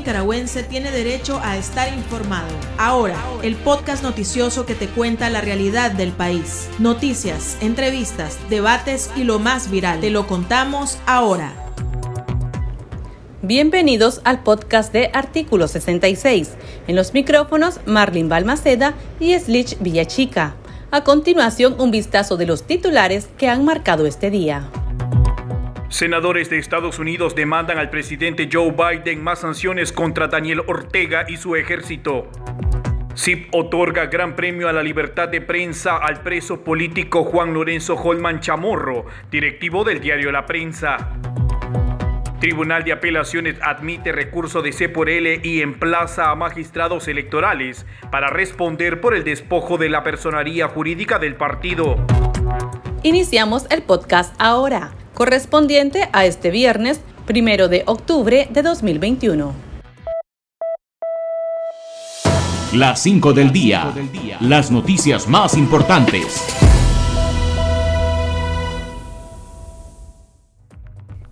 nicaragüense tiene derecho a estar informado. Ahora, el podcast noticioso que te cuenta la realidad del país. Noticias, entrevistas, debates y lo más viral. Te lo contamos ahora. Bienvenidos al podcast de Artículo 66. En los micrófonos, Marlin Balmaceda y Slich Villachica. A continuación, un vistazo de los titulares que han marcado este día. Senadores de Estados Unidos demandan al presidente Joe Biden más sanciones contra Daniel Ortega y su ejército. CIP otorga gran premio a la libertad de prensa al preso político Juan Lorenzo Holman Chamorro, directivo del diario La Prensa. Tribunal de Apelaciones admite recurso de C por L y emplaza a magistrados electorales para responder por el despojo de la personería jurídica del partido. Iniciamos el podcast ahora correspondiente a este viernes, primero de octubre de 2021. Las 5 del día. Las noticias más importantes.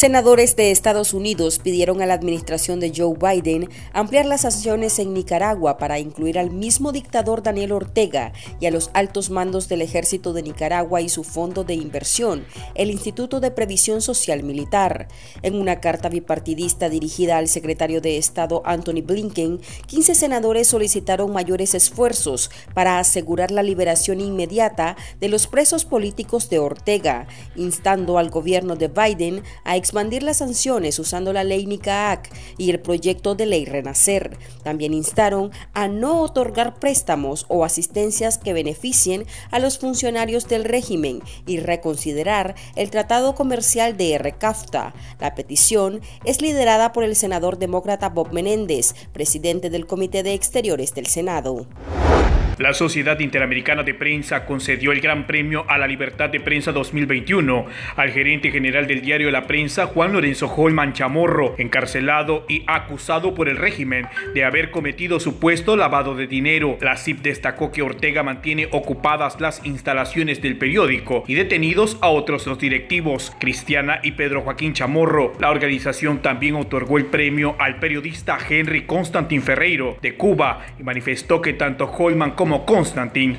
Senadores de Estados Unidos pidieron a la administración de Joe Biden ampliar las sanciones en Nicaragua para incluir al mismo dictador Daniel Ortega y a los altos mandos del ejército de Nicaragua y su fondo de inversión, el Instituto de Previsión Social Militar. En una carta bipartidista dirigida al secretario de Estado Anthony Blinken, 15 senadores solicitaron mayores esfuerzos para asegurar la liberación inmediata de los presos políticos de Ortega, instando al gobierno de Biden a expandir las sanciones usando la ley NICAAC y el proyecto de ley Renacer. También instaron a no otorgar préstamos o asistencias que beneficien a los funcionarios del régimen y reconsiderar el tratado comercial de RCAFTA. La petición es liderada por el senador demócrata Bob Menéndez, presidente del Comité de Exteriores del Senado. La Sociedad Interamericana de Prensa concedió el Gran Premio a la Libertad de Prensa 2021 al gerente general del diario La Prensa, Juan Lorenzo Holman Chamorro, encarcelado y acusado por el régimen de haber cometido supuesto lavado de dinero. La CIP destacó que Ortega mantiene ocupadas las instalaciones del periódico y detenidos a otros dos directivos, Cristiana y Pedro Joaquín Chamorro. La organización también otorgó el premio al periodista Henry Constantin Ferreiro de Cuba y manifestó que tanto Holman como como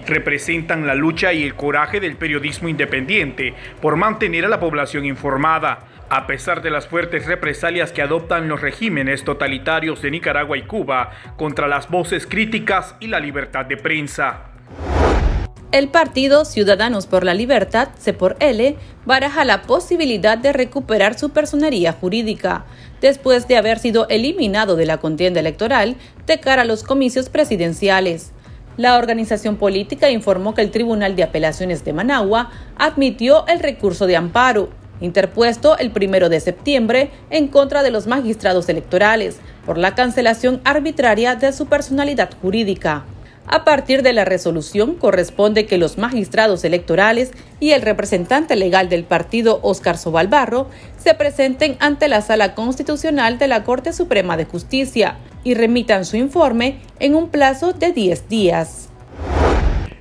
representan la lucha y el coraje del periodismo independiente por mantener a la población informada. A pesar de las fuertes represalias que adoptan los regímenes totalitarios de Nicaragua y Cuba contra las voces críticas y la libertad de prensa. El partido Ciudadanos por la Libertad, C por L, baraja la posibilidad de recuperar su personería jurídica, después de haber sido eliminado de la contienda electoral de cara a los comicios presidenciales. La organización política informó que el Tribunal de Apelaciones de Managua admitió el recurso de amparo, interpuesto el primero de septiembre en contra de los magistrados electorales por la cancelación arbitraria de su personalidad jurídica. A partir de la resolución corresponde que los magistrados electorales y el representante legal del partido Óscar Sobalbarro se presenten ante la Sala Constitucional de la Corte Suprema de Justicia y remitan su informe en un plazo de 10 días.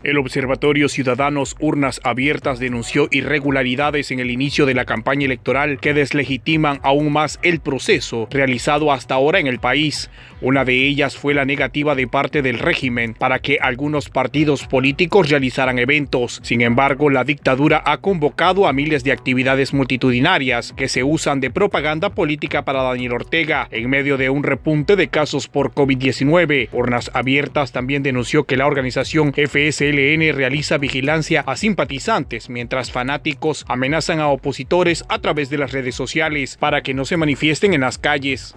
El Observatorio Ciudadanos Urnas Abiertas denunció irregularidades en el inicio de la campaña electoral que deslegitiman aún más el proceso realizado hasta ahora en el país. Una de ellas fue la negativa de parte del régimen para que algunos partidos políticos realizaran eventos. Sin embargo, la dictadura ha convocado a miles de actividades multitudinarias que se usan de propaganda política para Daniel Ortega en medio de un repunte de casos por COVID-19. Urnas Abiertas también denunció que la organización FSL LN realiza vigilancia a simpatizantes mientras fanáticos amenazan a opositores a través de las redes sociales para que no se manifiesten en las calles.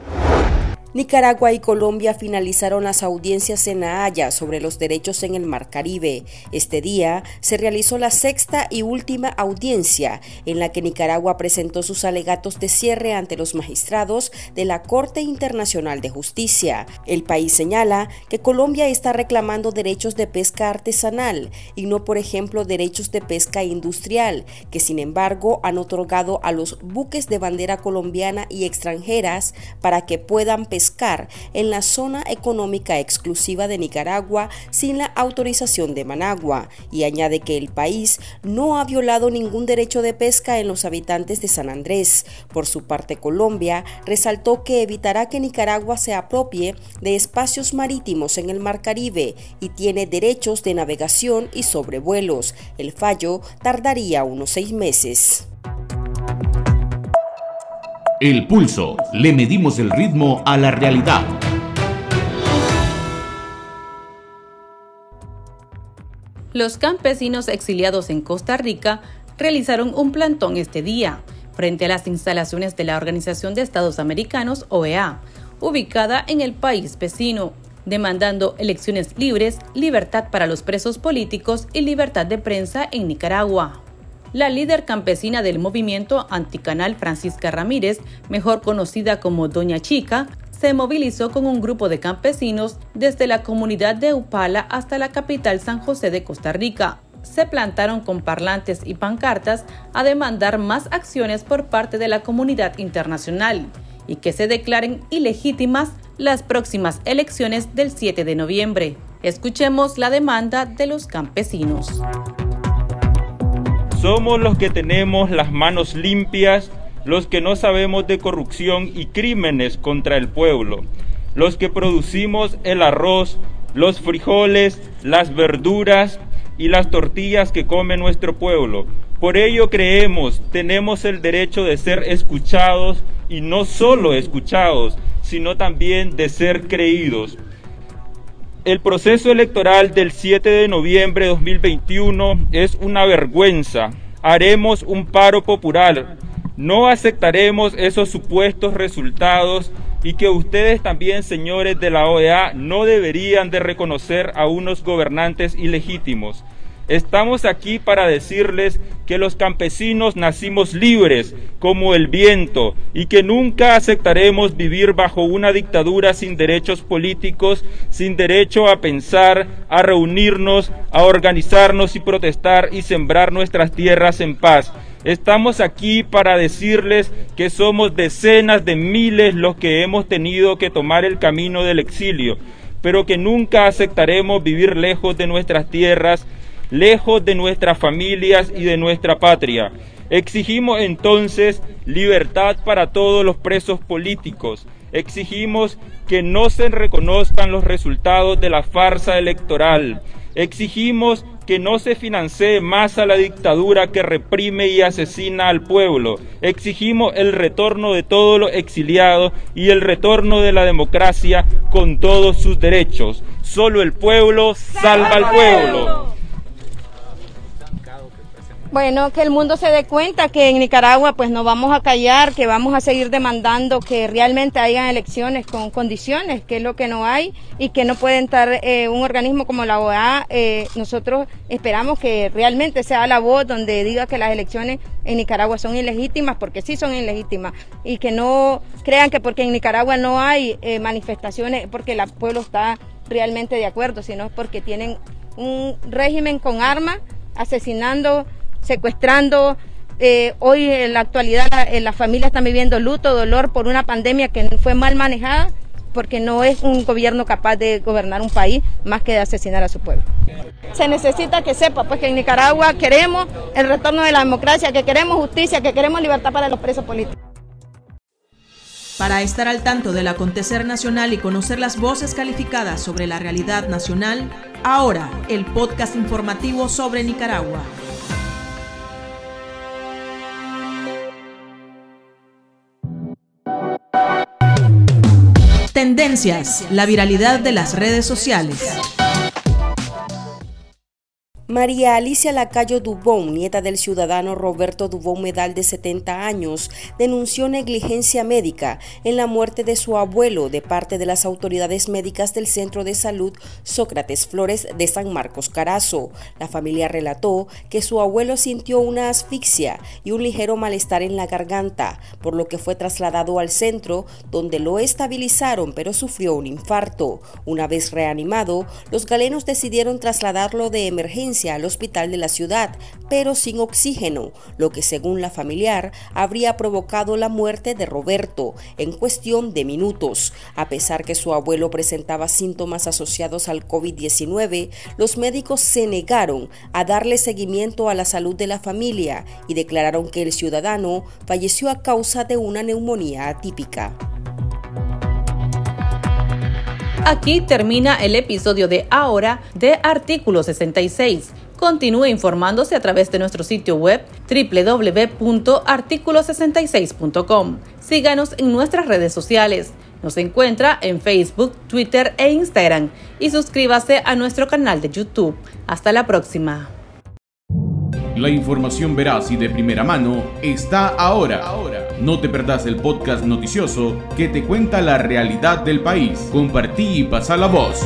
Nicaragua y Colombia finalizaron las audiencias en La Haya sobre los derechos en el Mar Caribe. Este día se realizó la sexta y última audiencia en la que Nicaragua presentó sus alegatos de cierre ante los magistrados de la Corte Internacional de Justicia. El país señala que Colombia está reclamando derechos de pesca artesanal y no, por ejemplo, derechos de pesca industrial, que sin embargo han otorgado a los buques de bandera colombiana y extranjeras para que puedan pescar pescar en la zona económica exclusiva de Nicaragua sin la autorización de Managua y añade que el país no ha violado ningún derecho de pesca en los habitantes de San Andrés. Por su parte, Colombia resaltó que evitará que Nicaragua se apropie de espacios marítimos en el Mar Caribe y tiene derechos de navegación y sobrevuelos. El fallo tardaría unos seis meses. El pulso. Le medimos el ritmo a la realidad. Los campesinos exiliados en Costa Rica realizaron un plantón este día frente a las instalaciones de la Organización de Estados Americanos, OEA, ubicada en el país vecino, demandando elecciones libres, libertad para los presos políticos y libertad de prensa en Nicaragua. La líder campesina del movimiento anticanal Francisca Ramírez, mejor conocida como Doña Chica, se movilizó con un grupo de campesinos desde la comunidad de Upala hasta la capital San José de Costa Rica. Se plantaron con parlantes y pancartas a demandar más acciones por parte de la comunidad internacional y que se declaren ilegítimas las próximas elecciones del 7 de noviembre. Escuchemos la demanda de los campesinos. Somos los que tenemos las manos limpias, los que no sabemos de corrupción y crímenes contra el pueblo, los que producimos el arroz, los frijoles, las verduras y las tortillas que come nuestro pueblo. Por ello creemos, tenemos el derecho de ser escuchados y no solo escuchados, sino también de ser creídos. El proceso electoral del 7 de noviembre de 2021 es una vergüenza. Haremos un paro popular. No aceptaremos esos supuestos resultados y que ustedes también, señores de la OEA, no deberían de reconocer a unos gobernantes ilegítimos. Estamos aquí para decirles que los campesinos nacimos libres como el viento y que nunca aceptaremos vivir bajo una dictadura sin derechos políticos, sin derecho a pensar, a reunirnos, a organizarnos y protestar y sembrar nuestras tierras en paz. Estamos aquí para decirles que somos decenas de miles los que hemos tenido que tomar el camino del exilio, pero que nunca aceptaremos vivir lejos de nuestras tierras, lejos de nuestras familias y de nuestra patria. Exigimos entonces libertad para todos los presos políticos. Exigimos que no se reconozcan los resultados de la farsa electoral. Exigimos que no se financie más a la dictadura que reprime y asesina al pueblo. Exigimos el retorno de todos los exiliados y el retorno de la democracia con todos sus derechos. Solo el pueblo salva al pueblo. Bueno, que el mundo se dé cuenta que en Nicaragua pues no vamos a callar, que vamos a seguir demandando que realmente hayan elecciones con condiciones, que es lo que no hay y que no puede entrar eh, un organismo como la OEA. Eh, nosotros esperamos que realmente sea la voz donde diga que las elecciones en Nicaragua son ilegítimas, porque sí son ilegítimas, y que no crean que porque en Nicaragua no hay eh, manifestaciones, porque el pueblo está realmente de acuerdo, sino porque tienen un régimen con armas asesinando secuestrando. Eh, hoy en la actualidad la, la familia está viviendo luto, dolor por una pandemia que fue mal manejada porque no es un gobierno capaz de gobernar un país más que de asesinar a su pueblo. Se necesita que sepa pues que en Nicaragua queremos el retorno de la democracia, que queremos justicia, que queremos libertad para los presos políticos. Para estar al tanto del acontecer nacional y conocer las voces calificadas sobre la realidad nacional, ahora el podcast informativo sobre Nicaragua. Tendencias, la viralidad de las redes sociales. María Alicia Lacayo Dubón, nieta del ciudadano Roberto Dubón Medal de 70 años, denunció negligencia médica en la muerte de su abuelo de parte de las autoridades médicas del Centro de Salud Sócrates Flores de San Marcos Carazo. La familia relató que su abuelo sintió una asfixia y un ligero malestar en la garganta, por lo que fue trasladado al centro donde lo estabilizaron pero sufrió un infarto. Una vez reanimado, los galenos decidieron trasladarlo de emergencia emergencia al hospital de la ciudad, pero sin oxígeno, lo que según la familiar habría provocado la muerte de Roberto en cuestión de minutos. A pesar que su abuelo presentaba síntomas asociados al COVID-19, los médicos se negaron a darle seguimiento a la salud de la familia y declararon que el ciudadano falleció a causa de una neumonía atípica. Aquí termina el episodio de ahora de Artículo 66. Continúe informándose a través de nuestro sitio web www.articulo66.com. Síganos en nuestras redes sociales. Nos encuentra en Facebook, Twitter e Instagram y suscríbase a nuestro canal de YouTube. Hasta la próxima. La información veraz y de primera mano está ahora. No te perdás el podcast noticioso que te cuenta la realidad del país. Compartí y pasa la voz.